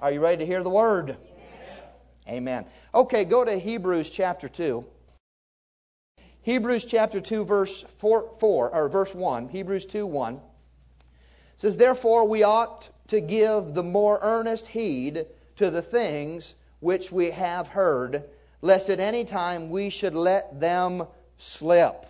Are you ready to hear the word? Amen. Okay, go to Hebrews chapter 2. Hebrews chapter 2 verse 4, 4 or verse 1, Hebrews 2 1 says therefore we ought to give the more earnest heed to the things which we have heard lest at any time we should let them slip.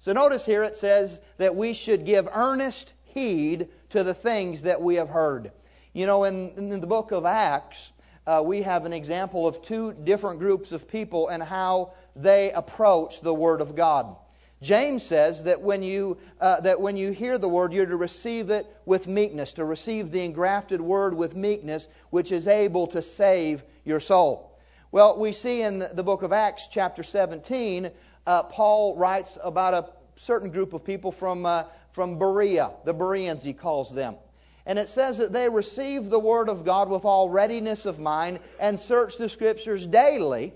So notice here it says that we should give earnest heed to the things that we have heard. You know, in, in the book of Acts, uh, we have an example of two different groups of people and how they approach the Word of God. James says that when you uh, that when you hear the word, you're to receive it with meekness, to receive the engrafted word with meekness, which is able to save your soul. Well, we see in the book of Acts, chapter 17, uh, Paul writes about a certain group of people from uh, from Berea, the Bereans he calls them. And it says that they receive the word of God with all readiness of mind and search the scriptures daily.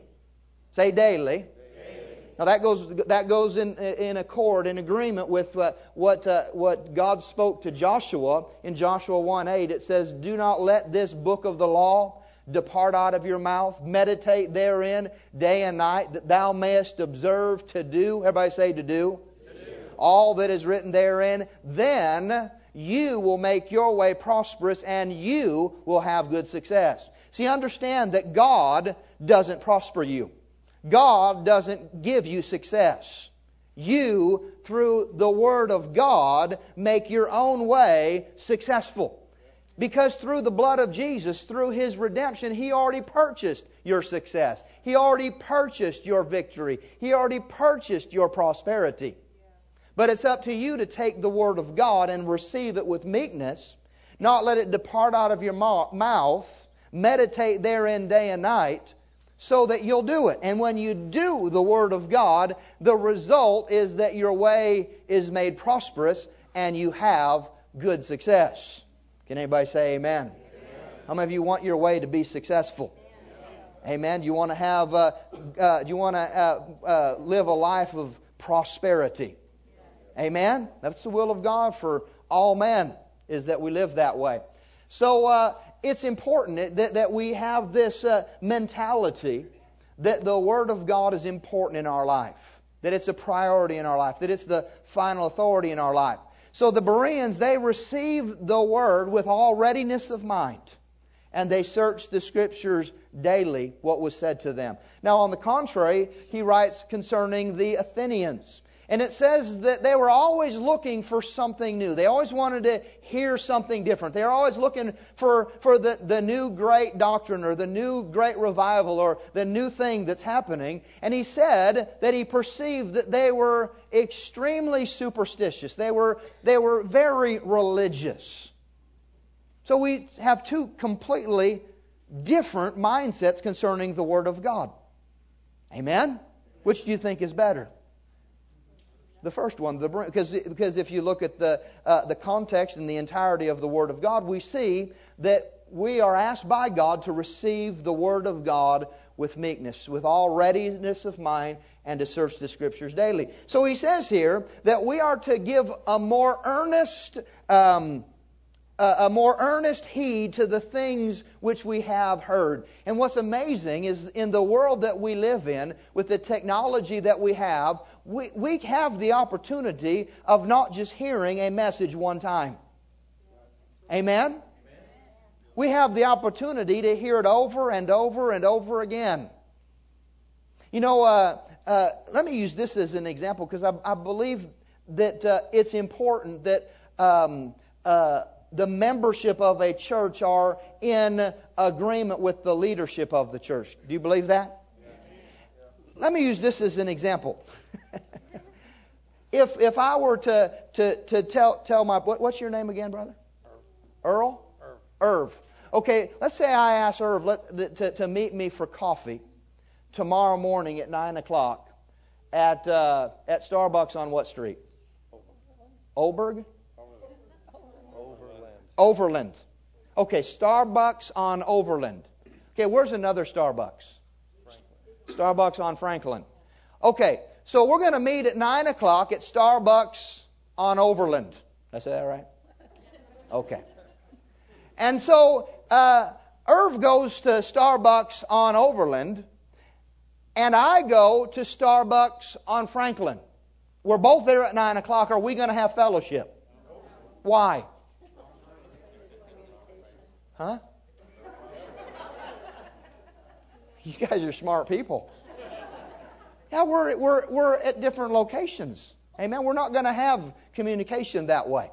Say daily. Now that goes that goes in in accord in agreement with uh, what uh, what God spoke to Joshua in Joshua 1:8. It says, "Do not let this book of the law depart out of your mouth. Meditate therein day and night, that thou mayest observe to do." Everybody say to do. To do. All that is written therein. Then you will make your way prosperous and you will have good success. See, understand that God doesn't prosper you. God doesn't give you success. You, through the Word of God, make your own way successful. Because through the blood of Jesus, through His redemption, He already purchased your success. He already purchased your victory. He already purchased your prosperity. But it's up to you to take the Word of God and receive it with meekness, not let it depart out of your mouth, meditate therein day and night, so that you'll do it. And when you do the Word of God, the result is that your way is made prosperous and you have good success. Can anybody say amen? amen. How many of you want your way to be successful? Amen. amen. Do you want to have? Uh, uh, do you want to uh, uh, live a life of prosperity? Amen? That's the will of God for all men, is that we live that way. So uh, it's important that, that we have this uh, mentality that the Word of God is important in our life, that it's a priority in our life, that it's the final authority in our life. So the Bereans, they received the Word with all readiness of mind, and they searched the Scriptures daily, what was said to them. Now, on the contrary, he writes concerning the Athenians. And it says that they were always looking for something new. They always wanted to hear something different. They're always looking for, for the, the new great doctrine or the new great revival or the new thing that's happening. And he said that he perceived that they were extremely superstitious. They were, they were very religious. So we have two completely different mindsets concerning the Word of God. Amen? Which do you think is better? The first one, the because because if you look at the uh, the context and the entirety of the Word of God, we see that we are asked by God to receive the Word of God with meekness, with all readiness of mind, and to search the Scriptures daily. So he says here that we are to give a more earnest. Um, a more earnest heed to the things which we have heard. And what's amazing is in the world that we live in, with the technology that we have, we, we have the opportunity of not just hearing a message one time. Amen? We have the opportunity to hear it over and over and over again. You know, uh, uh, let me use this as an example because I, I, believe that uh, it's important that um, uh, the membership of a church are in agreement with the leadership of the church. Do you believe that? Let me use this as an example. if if I were to to to tell tell my what, what's your name again, brother? Earl. Irv. Irv. Okay, let's say I ask Irv let, to to meet me for coffee tomorrow morning at nine o'clock at uh, at Starbucks on what street? Oberg. Overland. Okay, Starbucks on Overland. Okay, where's another Starbucks? Starbucks on Franklin. Okay, so we're going to meet at 9 o'clock at Starbucks on Overland. Did I say that right? Okay. And so uh, Irv goes to Starbucks on Overland, and I go to Starbucks on Franklin. We're both there at 9 o'clock. Are we going to have fellowship? Why? Huh? You guys are smart people. Yeah, we're, we're, we're at different locations. Amen. We're not going to have communication that way.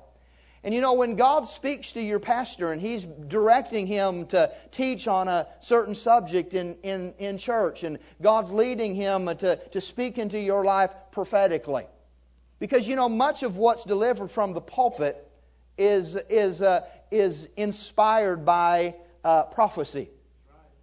And you know, when God speaks to your pastor and he's directing him to teach on a certain subject in, in, in church, and God's leading him to, to speak into your life prophetically. Because you know, much of what's delivered from the pulpit is, is, uh, is inspired by uh, prophecy.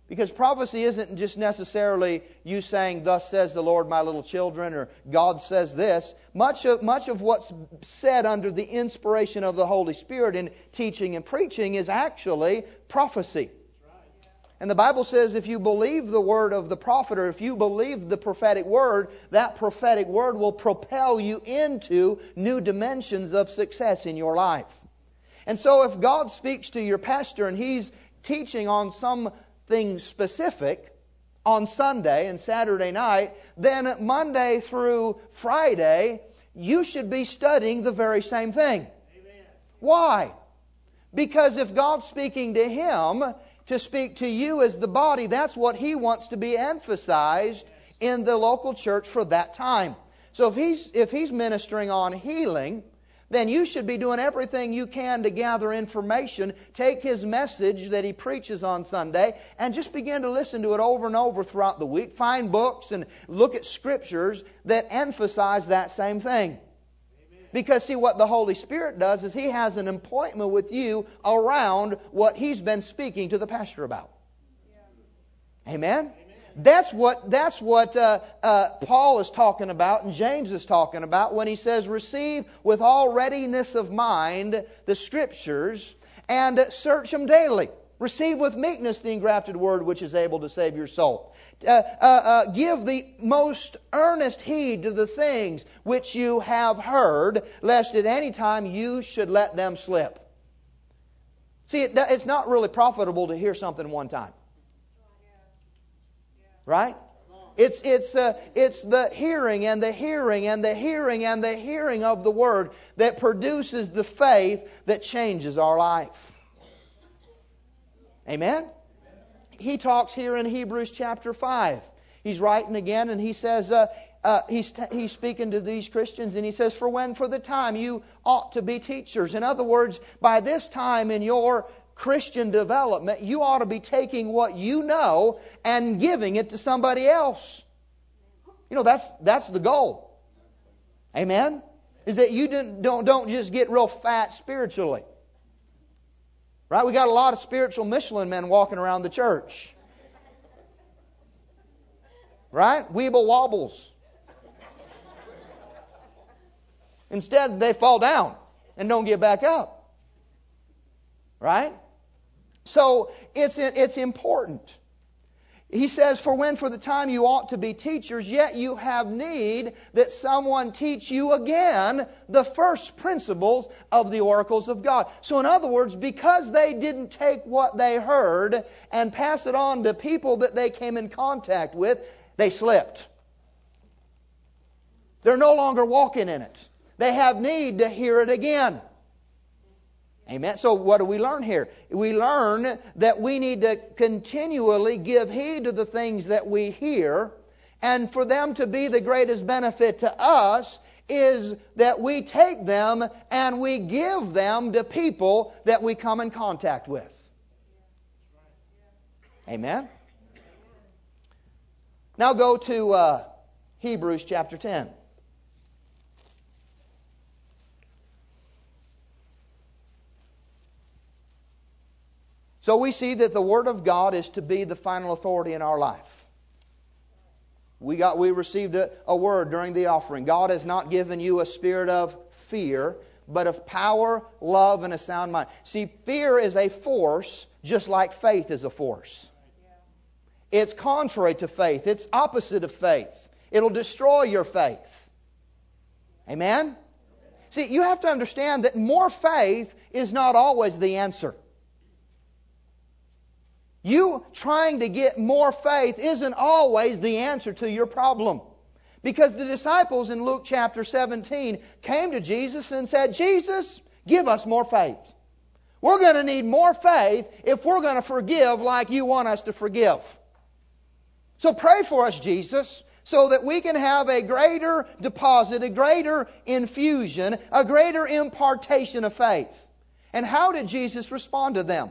Because prophecy isn't just necessarily you saying, Thus says the Lord, my little children, or God says this. Much of, much of what's said under the inspiration of the Holy Spirit in teaching and preaching is actually prophecy. And the Bible says if you believe the word of the prophet or if you believe the prophetic word, that prophetic word will propel you into new dimensions of success in your life. And so if God speaks to your pastor and he's teaching on some thing specific on Sunday and Saturday night, then Monday through Friday, you should be studying the very same thing. Amen. Why? Because if God's speaking to him to speak to you as the body, that's what he wants to be emphasized in the local church for that time. So if he's if he's ministering on healing, then you should be doing everything you can to gather information. Take his message that he preaches on Sunday and just begin to listen to it over and over throughout the week. Find books and look at scriptures that emphasize that same thing. Because, see, what the Holy Spirit does is He has an appointment with you around what He's been speaking to the pastor about. Amen? That's what, that's what uh, uh, Paul is talking about and James is talking about when he says, Receive with all readiness of mind the Scriptures and search them daily. Receive with meekness the engrafted word which is able to save your soul. Uh, uh, uh, give the most earnest heed to the things which you have heard, lest at any time you should let them slip. See, it, it's not really profitable to hear something one time. Right? It's, it's, uh, it's the hearing and the hearing and the hearing and the hearing of the Word that produces the faith that changes our life. Amen? He talks here in Hebrews chapter 5. He's writing again and he says, uh, uh, he's, t- he's speaking to these Christians and he says, For when for the time you ought to be teachers. In other words, by this time in your Christian development, you ought to be taking what you know and giving it to somebody else. You know, that's, that's the goal. Amen? Is that you don't, don't just get real fat spiritually. Right? We got a lot of spiritual Michelin men walking around the church. Right? Weeble wobbles. Instead, they fall down and don't get back up. Right? So it's, it's important. He says, For when for the time you ought to be teachers, yet you have need that someone teach you again the first principles of the oracles of God. So, in other words, because they didn't take what they heard and pass it on to people that they came in contact with, they slipped. They're no longer walking in it. They have need to hear it again. Amen. So what do we learn here? We learn that we need to continually give heed to the things that we hear, and for them to be the greatest benefit to us is that we take them and we give them to people that we come in contact with. Amen. Now go to uh, Hebrews chapter 10. So we see that the Word of God is to be the final authority in our life. We got we received a, a, word during the offering. God has not given you a spirit of fear, but of power, love, and a sound mind. See, fear is a force, just like faith is a force. It's contrary to faith. It's opposite of faith. It'll destroy your faith. Amen? See, you have to understand that more faith is not always the answer. You trying to get more faith isn't always the answer to your problem. Because the disciples in Luke chapter 17 came to Jesus and said, Jesus, give us more faith. We're going to need more faith if we're going to forgive like you want us to forgive. So pray for us, Jesus, so that we can have a greater deposit, a greater infusion, a greater impartation of faith. And how did Jesus respond to them?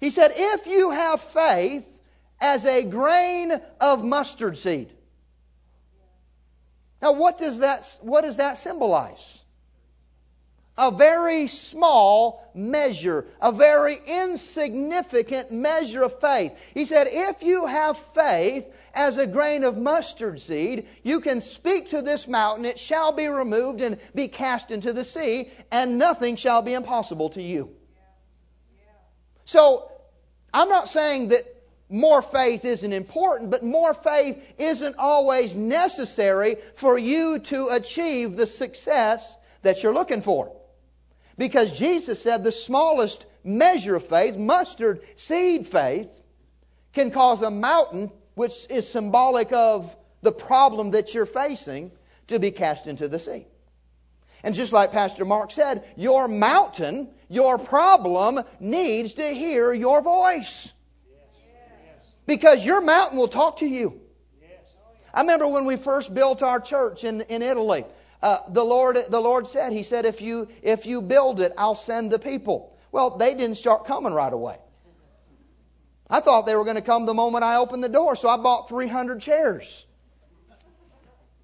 He said, If you have faith as a grain of mustard seed. Now, what does that, what does that symbolize? A very small measure, a very insignificant measure of faith. He said, if you have faith as a grain of mustard seed, you can speak to this mountain, it shall be removed and be cast into the sea, and nothing shall be impossible to you. So, I'm not saying that more faith isn't important, but more faith isn't always necessary for you to achieve the success that you're looking for. Because Jesus said the smallest measure of faith, mustard seed faith, can cause a mountain, which is symbolic of the problem that you're facing, to be cast into the sea. And just like Pastor Mark said, your mountain, your problem, needs to hear your voice. Because your mountain will talk to you. I remember when we first built our church in, in Italy. Uh, the Lord, the Lord said, He said, if you if you build it, I'll send the people. Well, they didn't start coming right away. I thought they were going to come the moment I opened the door, so I bought 300 chairs.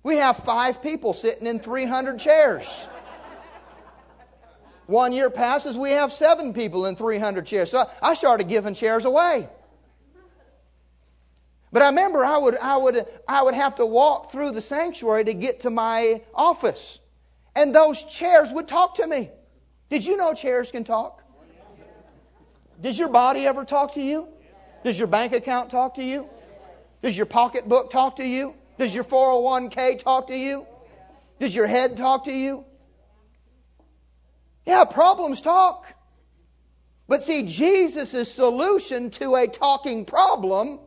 We have five people sitting in 300 chairs. One year passes, we have seven people in 300 chairs. So I started giving chairs away. But I remember I would, I would, I would have to walk through the sanctuary to get to my office. And those chairs would talk to me. Did you know chairs can talk? Does your body ever talk to you? Does your bank account talk to you? Does your pocketbook talk to you? Does your 401k talk to you? Does your head talk to you? Yeah, problems talk. But see, Jesus' solution to a talking problem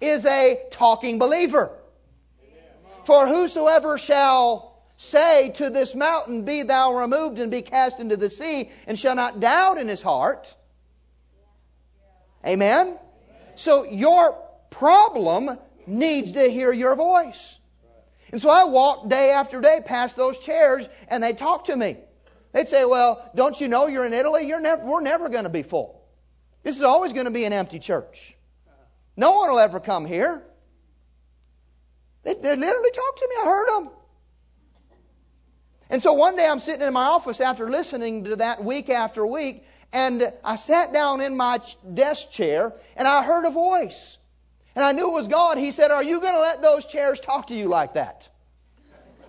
is a talking believer. For whosoever shall say to this mountain, Be thou removed and be cast into the sea, and shall not doubt in his heart. Amen? So your problem needs to hear your voice. And so I walk day after day past those chairs, and they talk to me. They'd say, Well, don't you know you're in Italy? You're never, we're never going to be full. This is always going to be an empty church. No one will ever come here. They, they literally talked to me. I heard them. And so one day I'm sitting in my office after listening to that week after week, and I sat down in my desk chair and I heard a voice. And I knew it was God. He said, Are you going to let those chairs talk to you like that?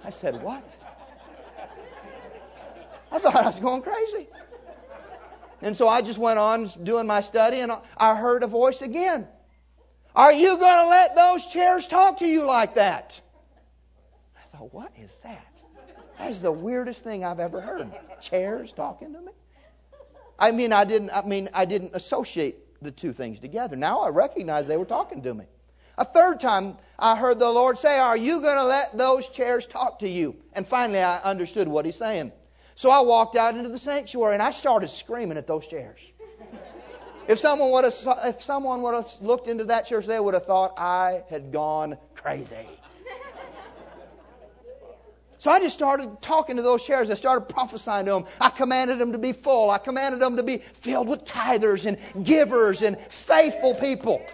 I said, What? I thought I was going crazy. And so I just went on doing my study and I heard a voice again. Are you going to let those chairs talk to you like that? I thought, what is that? That is the weirdest thing I've ever heard. Chairs talking to me? I mean, I didn't. I mean, I didn't associate the two things together. Now I recognize they were talking to me. A third time, I heard the Lord say, "Are you going to let those chairs talk to you?" And finally, I understood what He's saying. So I walked out into the sanctuary and I started screaming at those chairs. If someone would have, if someone would have looked into that church, they would have thought I had gone crazy. So I just started talking to those chairs. I started prophesying to them. I commanded them to be full. I commanded them to be filled with tithers and givers and faithful people.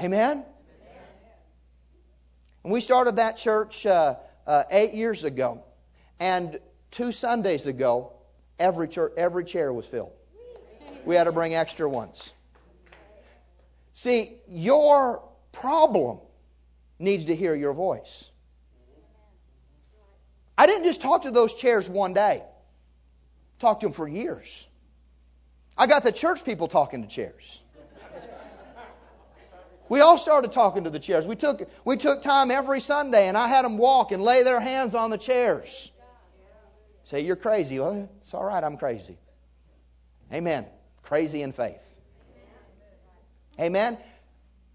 Amen? And we started that church uh, uh, eight years ago. And two Sundays ago, every, church, every chair was filled we had to bring extra ones. See, your problem needs to hear your voice. I didn't just talk to those chairs one day. Talked to them for years. I got the church people talking to chairs. We all started talking to the chairs. We took we took time every Sunday and I had them walk and lay their hands on the chairs. Say you're crazy. Well, it's all right, I'm crazy. Amen. Crazy in faith. Amen.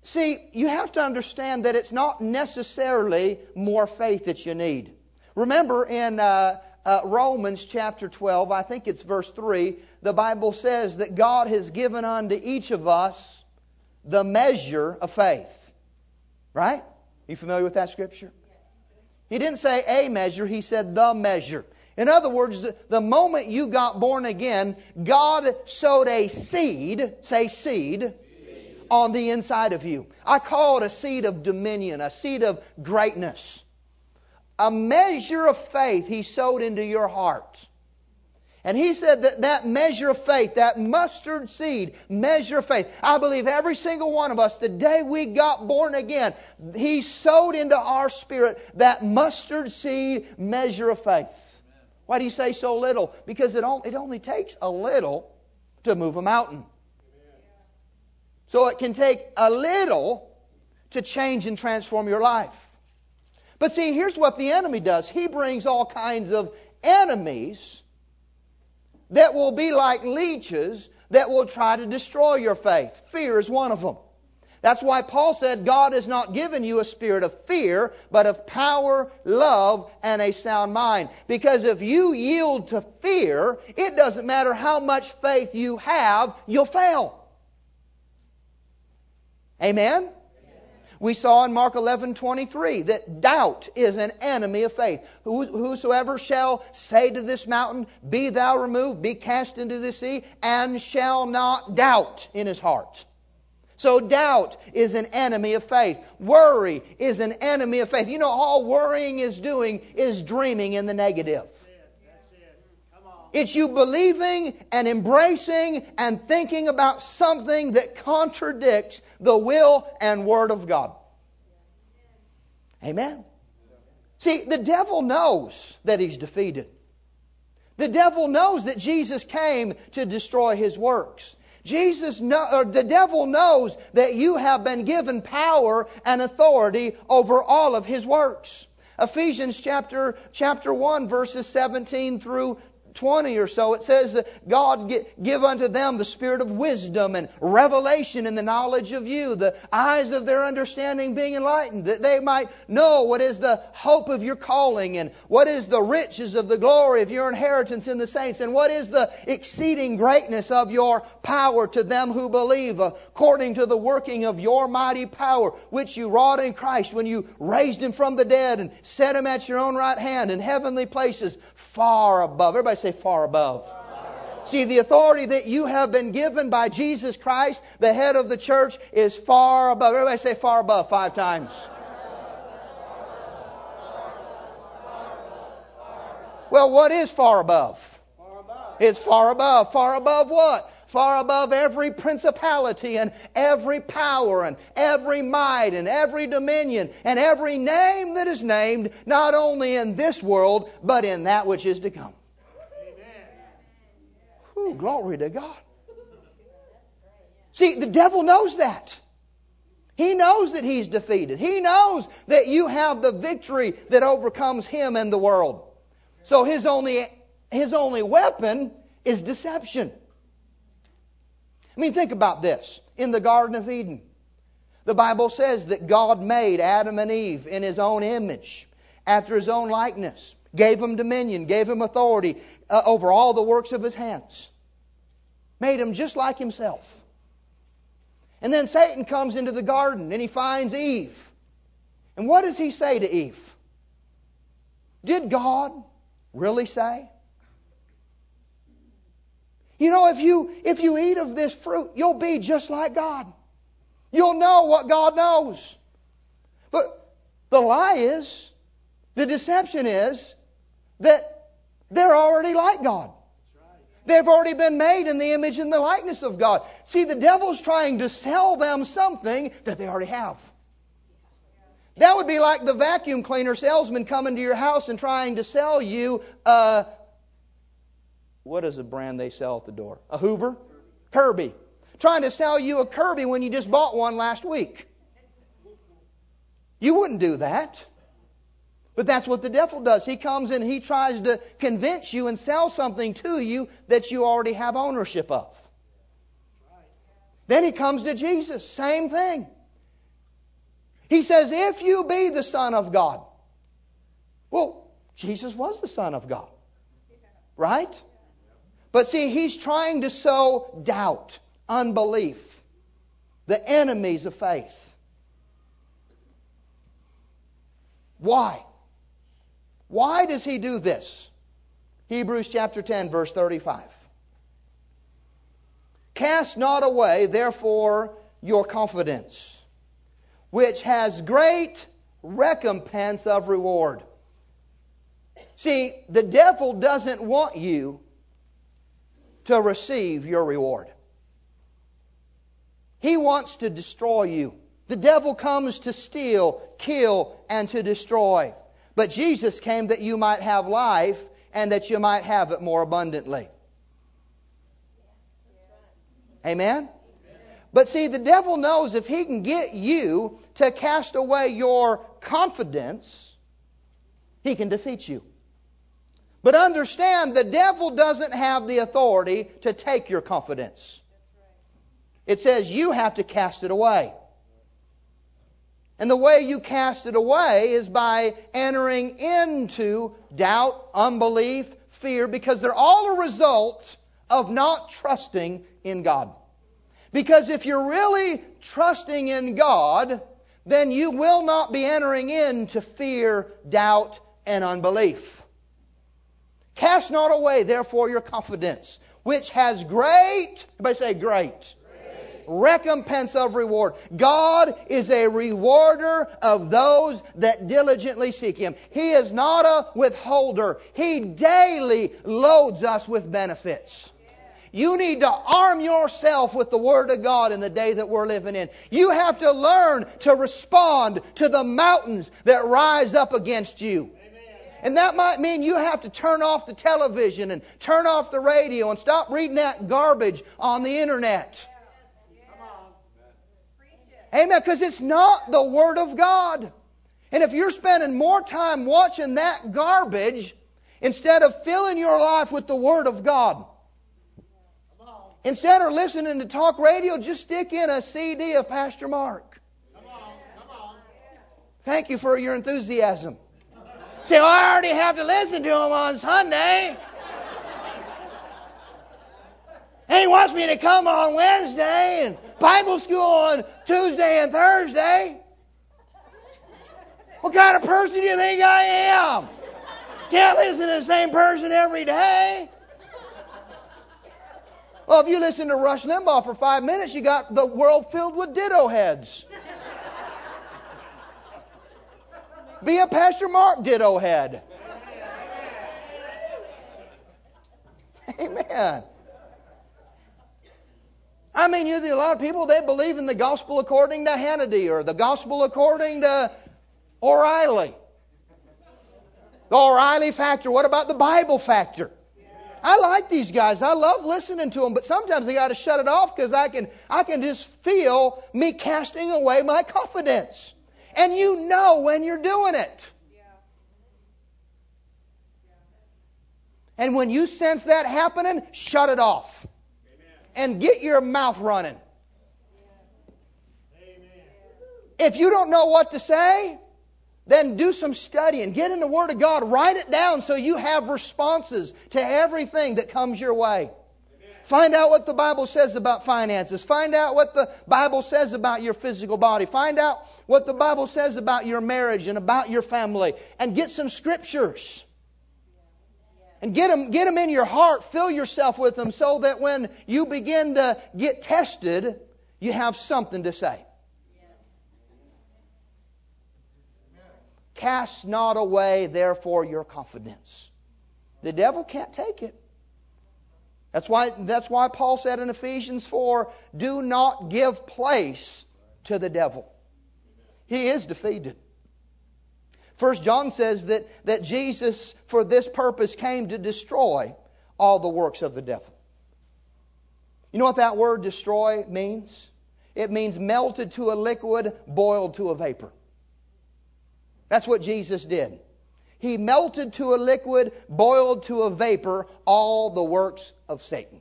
See, you have to understand that it's not necessarily more faith that you need. Remember in uh, uh, Romans chapter 12, I think it's verse 3, the Bible says that God has given unto each of us the measure of faith. Right? You familiar with that scripture? He didn't say a measure, he said the measure. In other words, the moment you got born again, God sowed a seed, say seed, on the inside of you. I call it a seed of dominion, a seed of greatness. A measure of faith He sowed into your heart. And he said that that measure of faith, that mustard seed measure of faith, I believe every single one of us, the day we got born again, he sowed into our spirit that mustard seed measure of faith. Why do you say so little? Because it only, it only takes a little to move a mountain. So it can take a little to change and transform your life. But see, here's what the enemy does he brings all kinds of enemies that will be like leeches that will try to destroy your faith. Fear is one of them. That's why Paul said, God has not given you a spirit of fear, but of power, love, and a sound mind. Because if you yield to fear, it doesn't matter how much faith you have, you'll fail. Amen? We saw in Mark 11:23 that doubt is an enemy of faith. Whosoever shall say to this mountain, "Be thou removed, be cast into the sea," and shall not doubt in his heart. So doubt is an enemy of faith. Worry is an enemy of faith. You know, all worrying is doing is dreaming in the negative. It's you believing and embracing and thinking about something that contradicts the will and word of God. Amen. See, the devil knows that he's defeated. The devil knows that Jesus came to destroy his works. Jesus know, or the devil knows that you have been given power and authority over all of his works. Ephesians chapter chapter 1 verses 17 through 20 or so, it says, that God give unto them the spirit of wisdom and revelation in the knowledge of you, the eyes of their understanding being enlightened, that they might know what is the hope of your calling and what is the riches of the glory of your inheritance in the saints and what is the exceeding greatness of your power to them who believe according to the working of your mighty power which you wrought in Christ when you raised him from the dead and set him at your own right hand in heavenly places far above. Everybody say far above. See, the authority that you have been given by Jesus Christ, the head of the church, is far above. Everybody say far above five times. Well, what is far above? It's far above. Far above what? Far above every principality and every power and every might and every dominion and every name that is named, not only in this world, but in that which is to come. Ooh, glory to God. See, the devil knows that. He knows that he's defeated. He knows that you have the victory that overcomes him and the world. So his only, his only weapon is deception. I mean, think about this. In the Garden of Eden, the Bible says that God made Adam and Eve in his own image, after his own likeness, gave him dominion, gave him authority uh, over all the works of his hands made him just like himself. And then Satan comes into the garden and he finds Eve. And what does he say to Eve? Did God really say? You know, if you if you eat of this fruit, you'll be just like God. You'll know what God knows. But the lie is, the deception is that they're already like God. They've already been made in the image and the likeness of God. See, the devil's trying to sell them something that they already have. That would be like the vacuum cleaner salesman coming to your house and trying to sell you a, what is the brand they sell at the door? A Hoover? Kirby. Trying to sell you a Kirby when you just bought one last week. You wouldn't do that. But that's what the devil does. He comes and he tries to convince you and sell something to you that you already have ownership of. Then he comes to Jesus, same thing. He says, If you be the Son of God. Well, Jesus was the Son of God. Right? But see, he's trying to sow doubt, unbelief, the enemies of faith. Why? Why does he do this? Hebrews chapter 10, verse 35. Cast not away, therefore, your confidence, which has great recompense of reward. See, the devil doesn't want you to receive your reward. He wants to destroy you. The devil comes to steal, kill, and to destroy. But Jesus came that you might have life and that you might have it more abundantly. Amen? But see, the devil knows if he can get you to cast away your confidence, he can defeat you. But understand, the devil doesn't have the authority to take your confidence. It says you have to cast it away. And the way you cast it away is by entering into doubt, unbelief, fear, because they're all a result of not trusting in God. Because if you're really trusting in God, then you will not be entering into fear, doubt, and unbelief. Cast not away, therefore, your confidence, which has great, everybody say great, recompense of reward. God is a rewarder of those that diligently seek Him. He is not a withholder. He daily loads us with benefits. You need to arm yourself with the Word of God in the day that we're living in. You have to learn to respond to the mountains that rise up against you. And that might mean you have to turn off the television and turn off the radio and stop reading that garbage on the internet. Amen. Because it's not the Word of God. And if you're spending more time watching that garbage instead of filling your life with the Word of God, instead of listening to talk radio, just stick in a CD of Pastor Mark. Thank you for your enthusiasm. Say, well, I already have to listen to him on Sunday. And he wants me to come on Wednesday and Bible school on Tuesday and Thursday. What kind of person do you think I am? Can't listen to the same person every day. Well, if you listen to Rush Limbaugh for five minutes, you got the world filled with ditto heads. Be a Pastor Mark ditto head. Amen. I mean, you know, a lot of people they believe in the gospel according to Hannity or the gospel according to O'Reilly. The O'Reilly factor. What about the Bible factor? I like these guys. I love listening to them, but sometimes I got to shut it off because I can I can just feel me casting away my confidence. And you know when you're doing it. And when you sense that happening, shut it off and get your mouth running. If you don't know what to say, then do some studying. Get in the Word of God. Write it down so you have responses to everything that comes your way. Find out what the Bible says about finances. Find out what the Bible says about your physical body. Find out what the Bible says about your marriage and about your family. And get some scriptures. And get them, get them in your heart, fill yourself with them so that when you begin to get tested, you have something to say. Cast not away, therefore, your confidence. The devil can't take it. That's why, that's why Paul said in Ephesians 4 do not give place to the devil. He is defeated. First John says that, that Jesus, for this purpose, came to destroy all the works of the devil. You know what that word destroy means? It means melted to a liquid, boiled to a vapor. That's what Jesus did. He melted to a liquid, boiled to a vapor, all the works of Satan.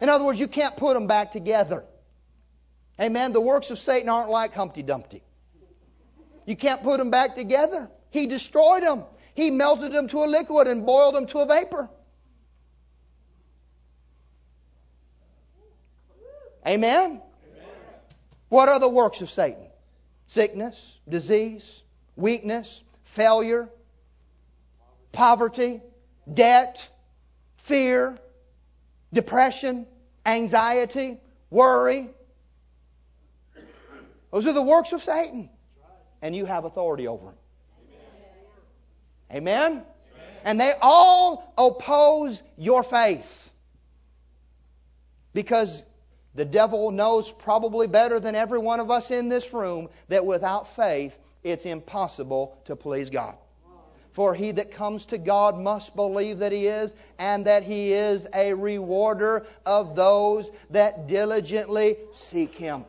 In other words, you can't put them back together. Amen. The works of Satan aren't like Humpty Dumpty. You can't put them back together. He destroyed them. He melted them to a liquid and boiled them to a vapor. Amen? Amen? What are the works of Satan? Sickness, disease, weakness, failure, poverty, debt, fear, depression, anxiety, worry. Those are the works of Satan. And you have authority over them. Amen? Amen? And they all oppose your faith. Because the devil knows probably better than every one of us in this room that without faith, it's impossible to please God. For he that comes to God must believe that he is, and that he is a rewarder of those that diligently seek him.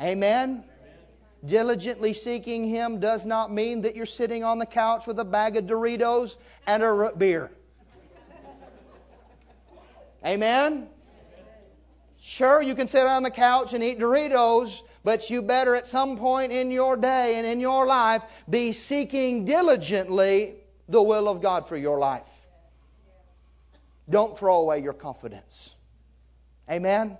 Amen. Diligently seeking him does not mean that you're sitting on the couch with a bag of Doritos and a root beer. Amen. Sure, you can sit on the couch and eat Doritos, but you better at some point in your day and in your life be seeking diligently the will of God for your life. Don't throw away your confidence. Amen?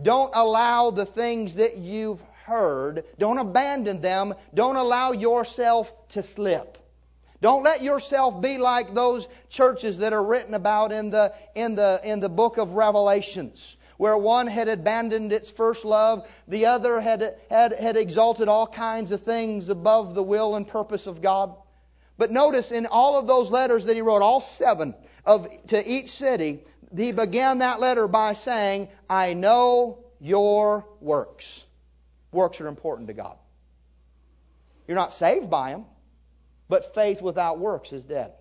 Don't allow the things that you've heard, don't abandon them. Don't allow yourself to slip. Don't let yourself be like those churches that are written about in the, in the, in the book of Revelations where one had abandoned its first love, the other had, had, had exalted all kinds of things above the will and purpose of God. But notice in all of those letters that he wrote, all seven of to each city, he began that letter by saying, I know your works. Works are important to God. You're not saved by them, but faith without works is dead.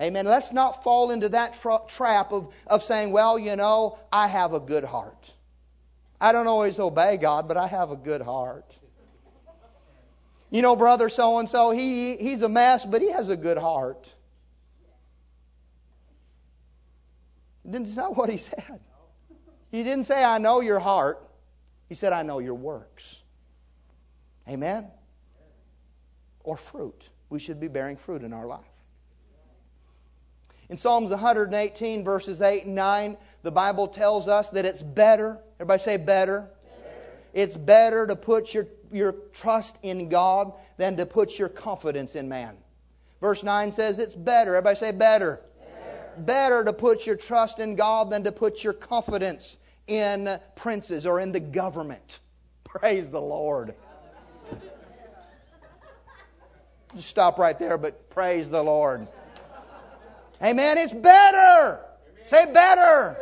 Amen. Let's not fall into that tra- trap of, of saying, well, you know, I have a good heart. I don't always obey God, but I have a good heart. You know, brother so and so, he he's a mess, but he has a good heart. It's not what he said. He didn't say, I know your heart. He said, I know your works. Amen? Or fruit. We should be bearing fruit in our life. In Psalms 118, verses 8 and 9, the Bible tells us that it's better. Everybody say better. better. It's better to put your, your trust in God than to put your confidence in man. Verse 9 says it's better. Everybody say better. Better, better to put your trust in God than to put your confidence in princes or in the government. Praise the Lord. Just stop right there, but praise the Lord. Amen. It's better. Say better.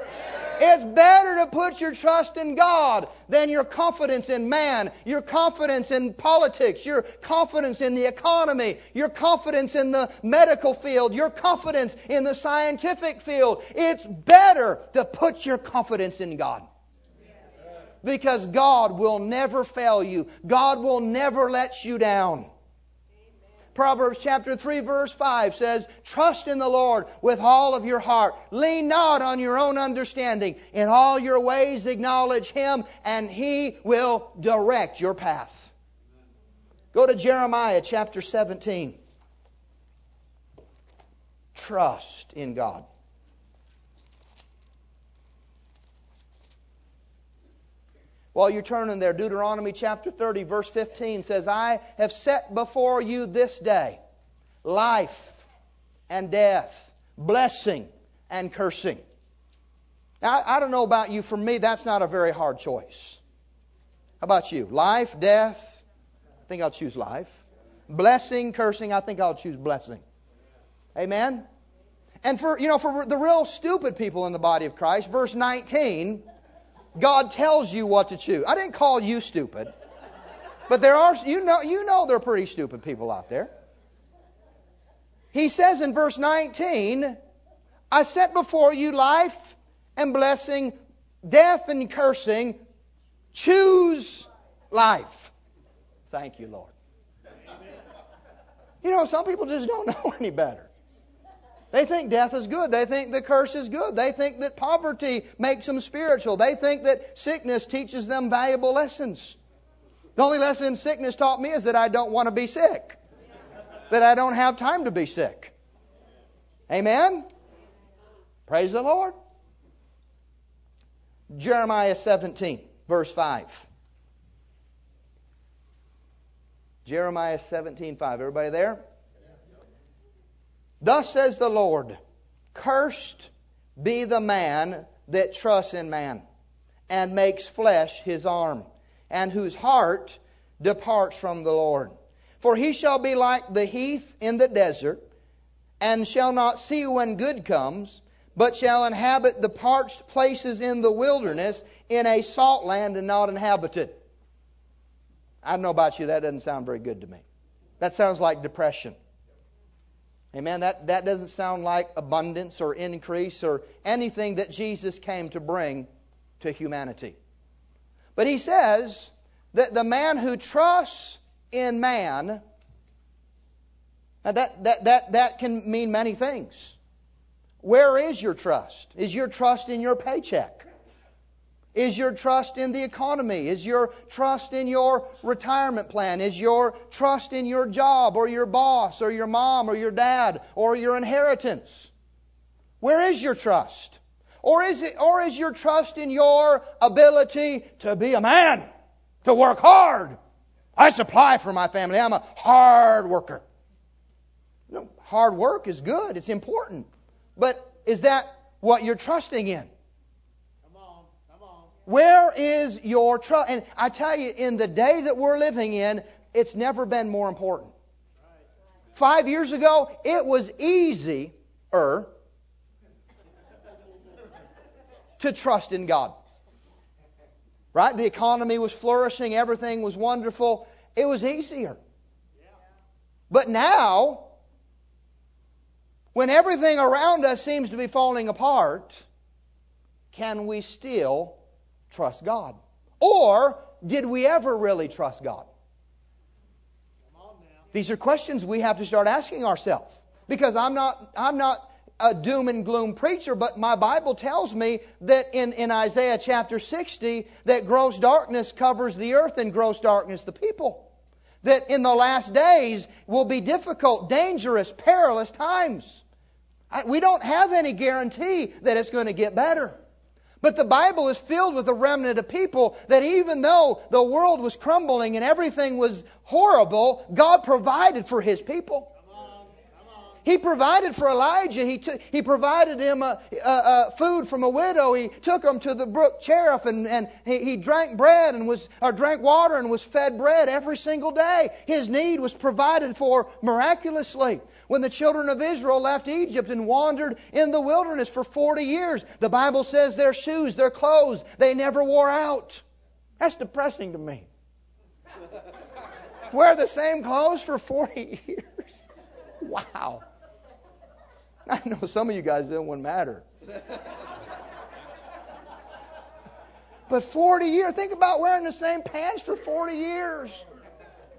It's better to put your trust in God than your confidence in man, your confidence in politics, your confidence in the economy, your confidence in the medical field, your confidence in the scientific field. It's better to put your confidence in God. Because God will never fail you. God will never let you down. Proverbs chapter 3 verse 5 says, Trust in the Lord with all of your heart. Lean not on your own understanding. In all your ways acknowledge Him and He will direct your path. Go to Jeremiah chapter 17. Trust in God. While you're turning there, Deuteronomy chapter 30, verse 15 says, I have set before you this day life and death, blessing and cursing. Now, I don't know about you. For me, that's not a very hard choice. How about you? Life, death? I think I'll choose life. Blessing, cursing? I think I'll choose blessing. Amen? And for, you know, for the real stupid people in the body of Christ, verse 19 God tells you what to choose. I didn't call you stupid. But there are you know you know there are pretty stupid people out there. He says in verse 19, I set before you life and blessing, death and cursing. Choose life. Thank you, Lord. You know, some people just don't know any better. They think death is good. They think the curse is good. They think that poverty makes them spiritual. They think that sickness teaches them valuable lessons. The only lesson sickness taught me is that I don't want to be sick, that I don't have time to be sick. Amen? Praise the Lord. Jeremiah 17, verse 5. Jeremiah 17, 5. Everybody there? Thus says the Lord, Cursed be the man that trusts in man, and makes flesh his arm, and whose heart departs from the Lord. For he shall be like the heath in the desert, and shall not see when good comes, but shall inhabit the parched places in the wilderness, in a salt land and not inhabited. I don't know about you, that doesn't sound very good to me. That sounds like depression. Amen. That, that doesn't sound like abundance or increase or anything that Jesus came to bring to humanity. But he says that the man who trusts in man, now that, that, that, that can mean many things. Where is your trust? Is your trust in your paycheck? Is your trust in the economy? Is your trust in your retirement plan? Is your trust in your job or your boss or your mom or your dad or your inheritance? Where is your trust? Or is it or is your trust in your ability to be a man, to work hard? I supply for my family. I'm a hard worker. Hard work is good. It's important. But is that what you're trusting in? Where is your trust? And I tell you, in the day that we're living in, it's never been more important. Five years ago, it was easier to trust in God. Right? The economy was flourishing, everything was wonderful. It was easier. But now, when everything around us seems to be falling apart, can we still trust God? Or did we ever really trust God? These are questions we have to start asking ourselves. Because I'm not, I'm not a doom and gloom preacher, but my Bible tells me that in, in Isaiah chapter 60, that gross darkness covers the earth and gross darkness the people. That in the last days will be difficult, dangerous, perilous times. We don't have any guarantee that it's going to get better. But the Bible is filled with a remnant of people that even though the world was crumbling and everything was horrible, God provided for His people. He provided for Elijah. He, t- he provided him a, a, a food from a widow. He took him to the brook Cherith and, and he, he drank bread and was, or drank water and was fed bread every single day. His need was provided for miraculously. When the children of Israel left Egypt and wandered in the wilderness for 40 years, the Bible says their shoes, their clothes, they never wore out. That's depressing to me. Wear the same clothes for 40 years. Wow. I know some of you guys didn't want matter. but 40 years, think about wearing the same pants for 40 years.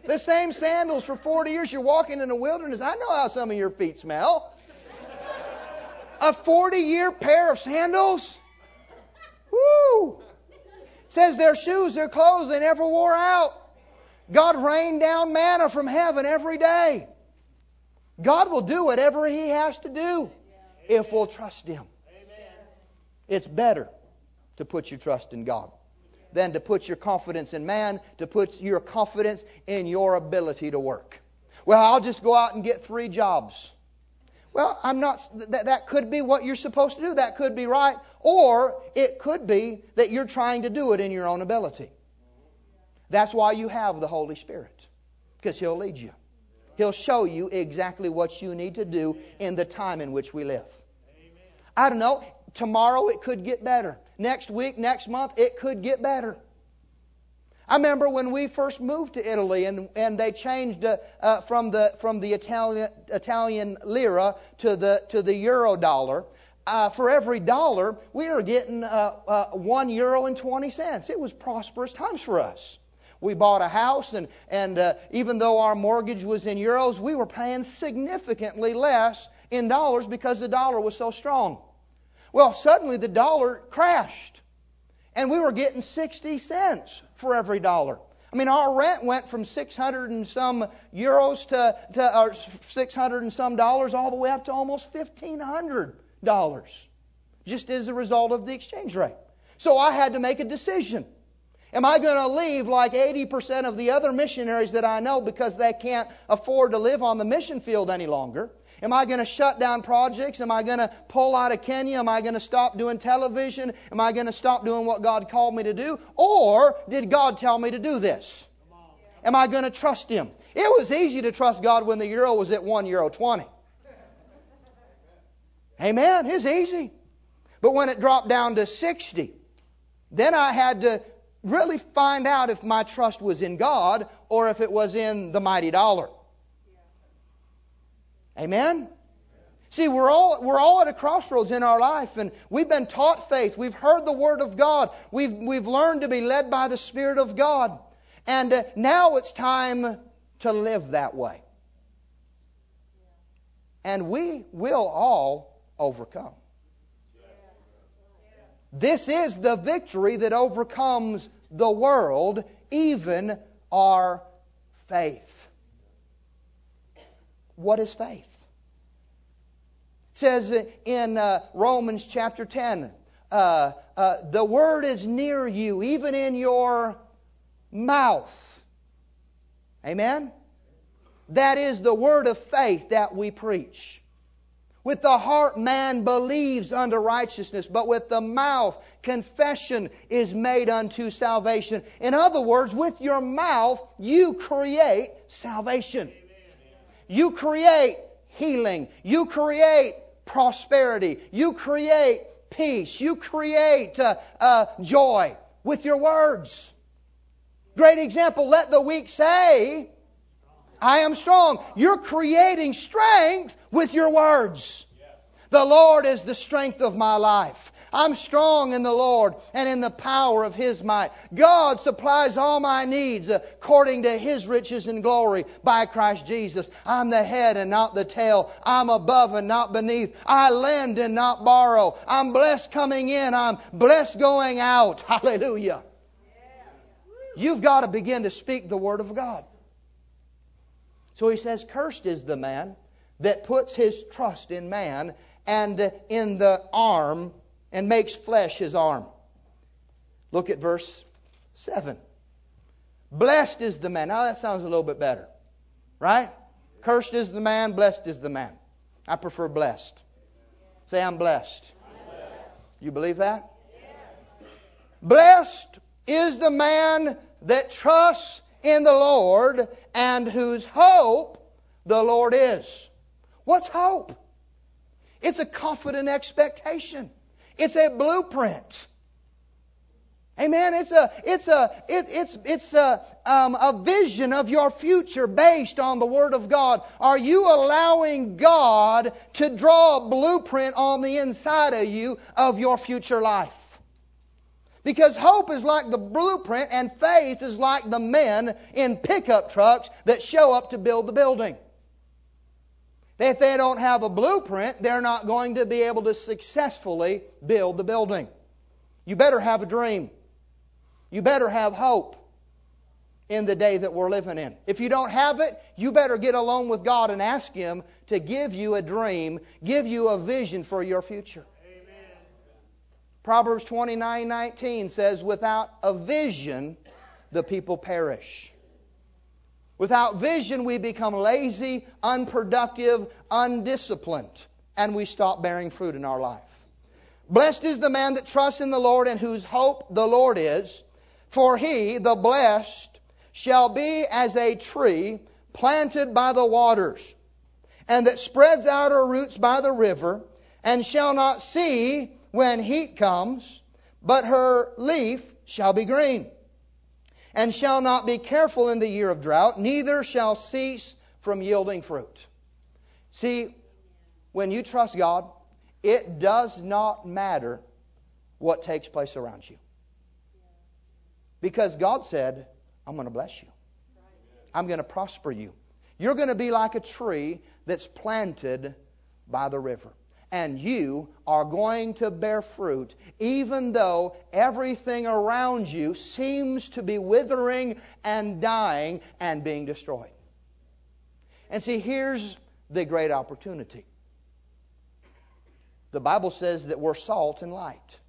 The same sandals for 40 years. You're walking in the wilderness. I know how some of your feet smell. A 40 year pair of sandals? Woo! says their shoes, their clothes, they never wore out. God rained down manna from heaven every day. God will do whatever He has to do if we'll trust Him. It's better to put your trust in God than to put your confidence in man, to put your confidence in your ability to work. Well, I'll just go out and get three jobs. Well, I'm not, that, that could be what you're supposed to do. That could be right. Or it could be that you're trying to do it in your own ability. That's why you have the Holy Spirit, because He'll lead you. He'll show you exactly what you need to do in the time in which we live. I don't know. Tomorrow it could get better. Next week, next month, it could get better. I remember when we first moved to Italy and, and they changed uh, uh, from the, from the Italian, Italian lira to the, to the euro dollar. Uh, for every dollar, we were getting uh, uh, one euro and 20 cents. It was prosperous times for us. We bought a house, and, and uh, even though our mortgage was in euros, we were paying significantly less in dollars because the dollar was so strong. Well, suddenly the dollar crashed, and we were getting 60 cents for every dollar. I mean, our rent went from 600 and some euros to, to or 600 and some dollars all the way up to almost 1,500 dollars, just as a result of the exchange rate. So I had to make a decision. Am I going to leave like 80% of the other missionaries that I know because they can't afford to live on the mission field any longer? Am I going to shut down projects? Am I going to pull out of Kenya? Am I going to stop doing television? Am I going to stop doing what God called me to do? Or did God tell me to do this? Am I going to trust Him? It was easy to trust God when the euro was at 1 euro 20. Amen. It's easy. But when it dropped down to 60, then I had to really find out if my trust was in God or if it was in the mighty dollar. Amen? See, we're all, we're all at a crossroads in our life, and we've been taught faith. We've heard the Word of God. We've, we've learned to be led by the Spirit of God. And uh, now it's time to live that way. And we will all overcome. This is the victory that overcomes the world, even our faith. What is faith? It says in uh, Romans chapter 10, uh, uh, the word is near you, even in your mouth. Amen? That is the word of faith that we preach. With the heart, man believes unto righteousness, but with the mouth, confession is made unto salvation. In other words, with your mouth, you create salvation. You create healing. You create prosperity. You create peace. You create uh, uh, joy with your words. Great example. Let the weak say, I am strong. You're creating strength with your words. The Lord is the strength of my life. I'm strong in the Lord and in the power of His might. God supplies all my needs according to His riches and glory by Christ Jesus. I'm the head and not the tail. I'm above and not beneath. I lend and not borrow. I'm blessed coming in. I'm blessed going out. Hallelujah. You've got to begin to speak the Word of God. So he says, Cursed is the man that puts his trust in man and in the arm and makes flesh his arm. Look at verse 7. Blessed is the man. Now that sounds a little bit better, right? Cursed is the man, blessed is the man. I prefer blessed. Say, I'm blessed. I'm blessed. You believe that? Yes. Blessed is the man that trusts in the Lord and whose hope the Lord is. What's hope? It's a confident expectation. It's a blueprint. Amen. It's a it's a it, it's it's a um, a vision of your future based on the Word of God. Are you allowing God to draw a blueprint on the inside of you of your future life? Because hope is like the blueprint and faith is like the men in pickup trucks that show up to build the building. If they don't have a blueprint, they're not going to be able to successfully build the building. You better have a dream. You better have hope in the day that we're living in. If you don't have it, you better get alone with God and ask Him to give you a dream, give you a vision for your future. Proverbs 29:19 says without a vision the people perish. Without vision we become lazy, unproductive, undisciplined, and we stop bearing fruit in our life. Blessed is the man that trusts in the Lord and whose hope the Lord is, for he, the blessed, shall be as a tree planted by the waters, and that spreads out her roots by the river, and shall not see when heat comes, but her leaf shall be green, and shall not be careful in the year of drought, neither shall cease from yielding fruit. See, when you trust God, it does not matter what takes place around you. Because God said, I'm going to bless you. I'm going to prosper you. You're going to be like a tree that's planted by the river. And you are going to bear fruit, even though everything around you seems to be withering and dying and being destroyed. And see, here's the great opportunity. The Bible says that we're salt and light.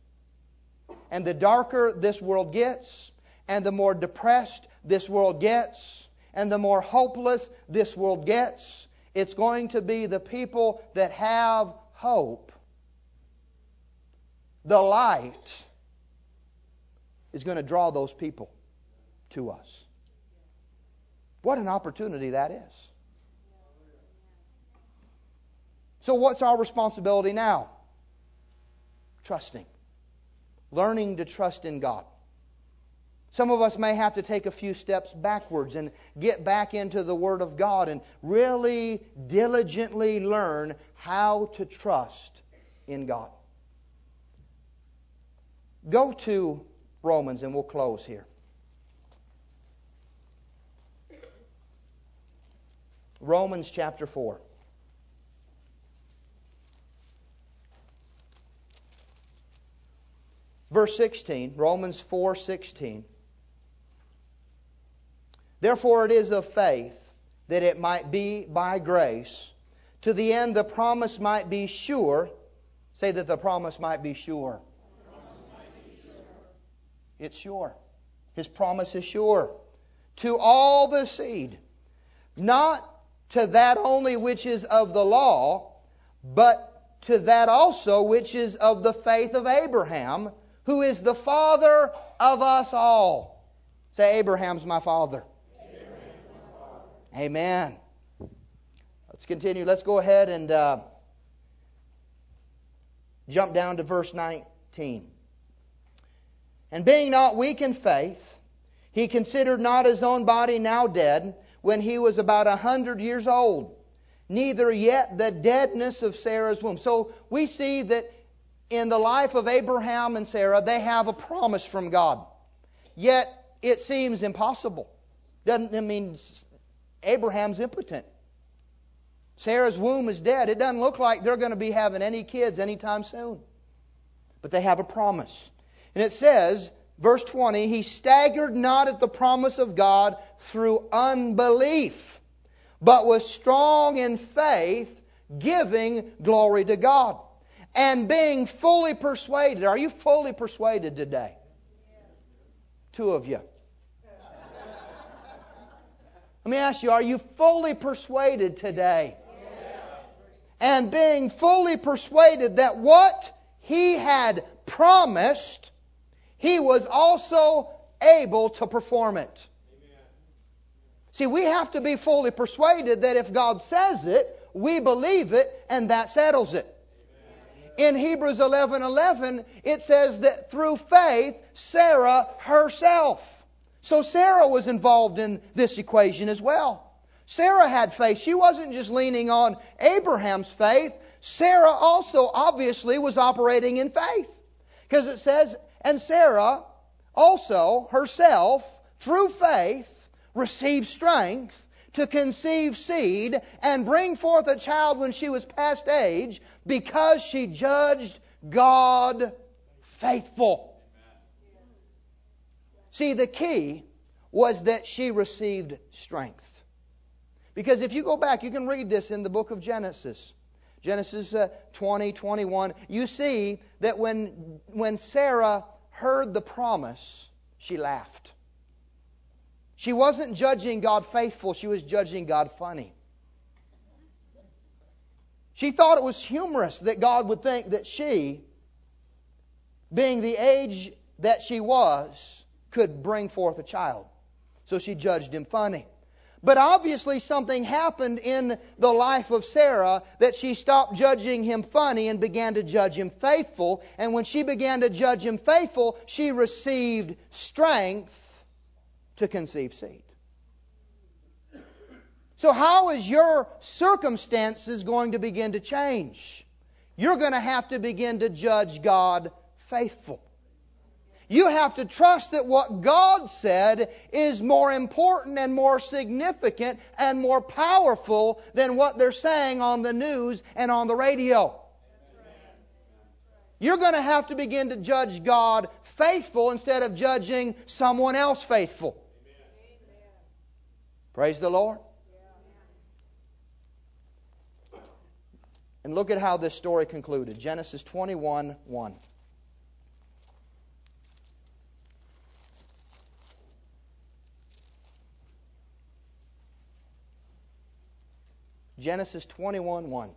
And the darker this world gets, and the more depressed this world gets, and the more hopeless this world gets, it's going to be the people that have hope. The light is going to draw those people to us. What an opportunity that is. So, what's our responsibility now? Trusting. Learning to trust in God. Some of us may have to take a few steps backwards and get back into the Word of God and really diligently learn how to trust in God. Go to Romans and we'll close here. Romans chapter 4. Verse 16, Romans 4:16. Therefore it is of faith that it might be by grace, to the end the promise might be sure. Say that the promise might be sure. It's sure. His promise is sure. To all the seed, not to that only which is of the law, but to that also which is of the faith of Abraham, who is the father of us all. Say, Abraham's my father. Amen. Let's continue. Let's go ahead and uh, jump down to verse 19. And being not weak in faith, he considered not his own body now dead when he was about a hundred years old, neither yet the deadness of Sarah's womb. So we see that in the life of Abraham and Sarah, they have a promise from God. Yet it seems impossible. Doesn't mean Abraham's impotent. Sarah's womb is dead. It doesn't look like they're going to be having any kids anytime soon. But they have a promise. And it says, verse 20, he staggered not at the promise of God through unbelief, but was strong in faith, giving glory to God. And being fully persuaded. Are you fully persuaded today? Two of you. Let me ask you, are you fully persuaded today? And being fully persuaded that what he had promised, he was also able to perform it. See, we have to be fully persuaded that if God says it, we believe it, and that settles it. In Hebrews 11 11, it says that through faith, Sarah herself so Sarah was involved in this equation as well. Sarah had faith. She wasn't just leaning on Abraham's faith. Sarah also obviously was operating in faith. Because it says, and Sarah also herself, through faith, received strength to conceive seed and bring forth a child when she was past age because she judged God faithful. See, the key was that she received strength. Because if you go back, you can read this in the book of Genesis. Genesis uh, 20, 21. You see that when, when Sarah heard the promise, she laughed. She wasn't judging God faithful, she was judging God funny. She thought it was humorous that God would think that she, being the age that she was, could bring forth a child. So she judged him funny. But obviously, something happened in the life of Sarah that she stopped judging him funny and began to judge him faithful. And when she began to judge him faithful, she received strength to conceive seed. So, how is your circumstances going to begin to change? You're going to have to begin to judge God faithful. You have to trust that what God said is more important and more significant and more powerful than what they're saying on the news and on the radio. You're going to have to begin to judge God faithful instead of judging someone else faithful. Praise the Lord. And look at how this story concluded Genesis 21 1. Genesis 21 1.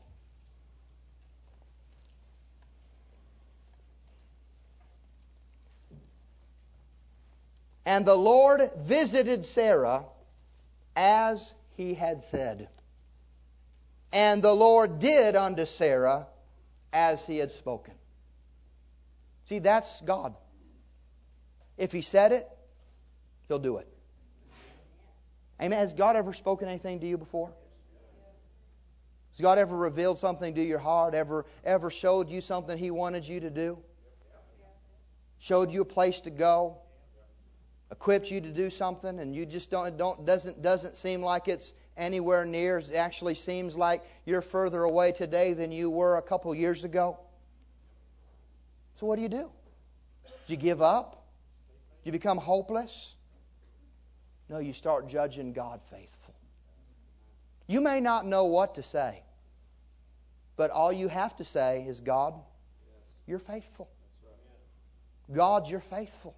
And the Lord visited Sarah as he had said. And the Lord did unto Sarah as he had spoken. See, that's God. If he said it, he'll do it. Amen. Has God ever spoken anything to you before? Has God ever revealed something to your heart? Ever ever showed you something he wanted you to do? Showed you a place to go? equipped you to do something and you just don't don't doesn't doesn't seem like it's anywhere near it actually seems like you're further away today than you were a couple years ago so what do you do do you give up do you become hopeless no you start judging god faithful you may not know what to say but all you have to say is god you're faithful god you're faithful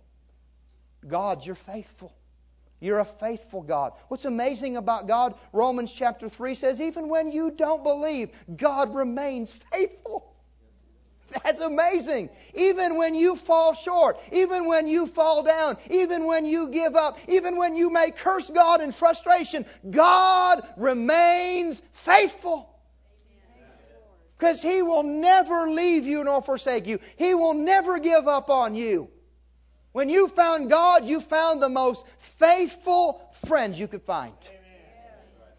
God, you're faithful. You're a faithful God. What's amazing about God, Romans chapter 3 says, even when you don't believe, God remains faithful. That's amazing. Even when you fall short, even when you fall down, even when you give up, even when you may curse God in frustration, God remains faithful. Because He will never leave you nor forsake you. He will never give up on you. When you found God, you found the most faithful friends you could find.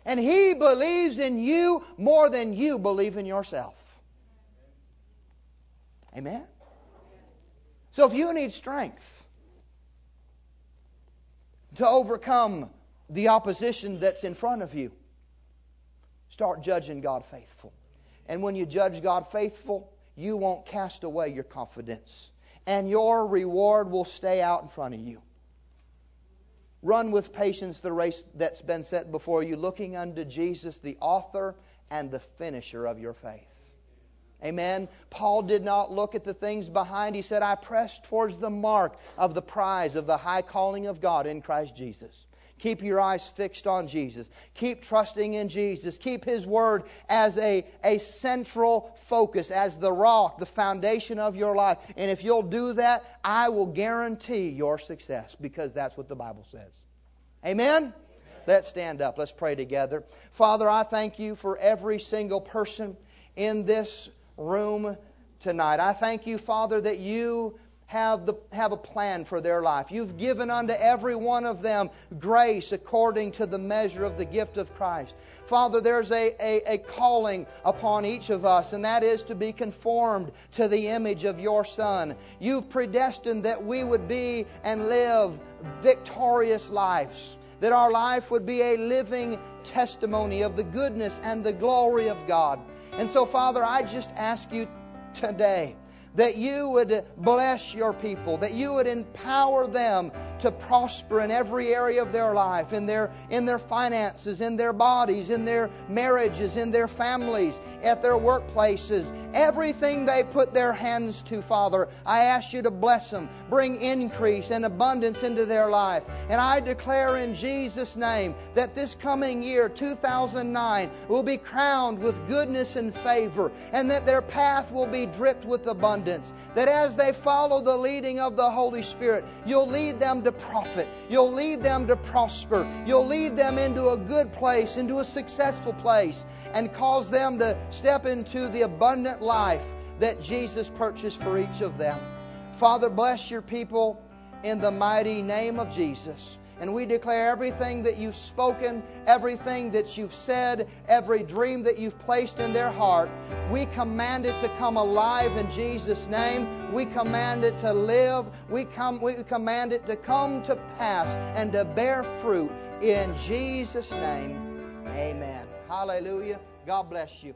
And He believes in you more than you believe in yourself. Amen? So if you need strength to overcome the opposition that's in front of you, start judging God faithful. And when you judge God faithful, you won't cast away your confidence and your reward will stay out in front of you. Run with patience the race that's been set before you, looking unto Jesus, the author and the finisher of your faith. Amen. Paul did not look at the things behind. He said, I press towards the mark of the prize of the high calling of God in Christ Jesus. Keep your eyes fixed on Jesus. Keep trusting in Jesus. Keep His Word as a, a central focus, as the rock, the foundation of your life. And if you'll do that, I will guarantee your success because that's what the Bible says. Amen? Let's stand up. Let's pray together. Father, I thank you for every single person in this room tonight. I thank you, Father, that you have, the, have a plan for their life. You've given unto every one of them grace according to the measure of the gift of Christ. Father, there's a, a, a calling upon each of us, and that is to be conformed to the image of your Son. You've predestined that we would be and live victorious lives, that our life would be a living testimony of the goodness and the glory of God. And so, Father, I just ask you today that you would bless your people, that you would empower them to prosper in every area of their life, in their, in their finances, in their bodies, in their marriages, in their families, at their workplaces. Everything they put their hands to, Father, I ask you to bless them, bring increase and abundance into their life. And I declare in Jesus' name that this coming year, 2009, will be crowned with goodness and favor, and that their path will be dripped with abundance. That as they follow the leading of the Holy Spirit, you'll lead them to profit. You'll lead them to prosper. You'll lead them into a good place, into a successful place, and cause them to step into the abundant life that Jesus purchased for each of them. Father, bless your people in the mighty name of Jesus. And we declare everything that you've spoken, everything that you've said, every dream that you've placed in their heart, we command it to come alive in Jesus' name. We command it to live. We, come, we command it to come to pass and to bear fruit in Jesus' name. Amen. Hallelujah. God bless you.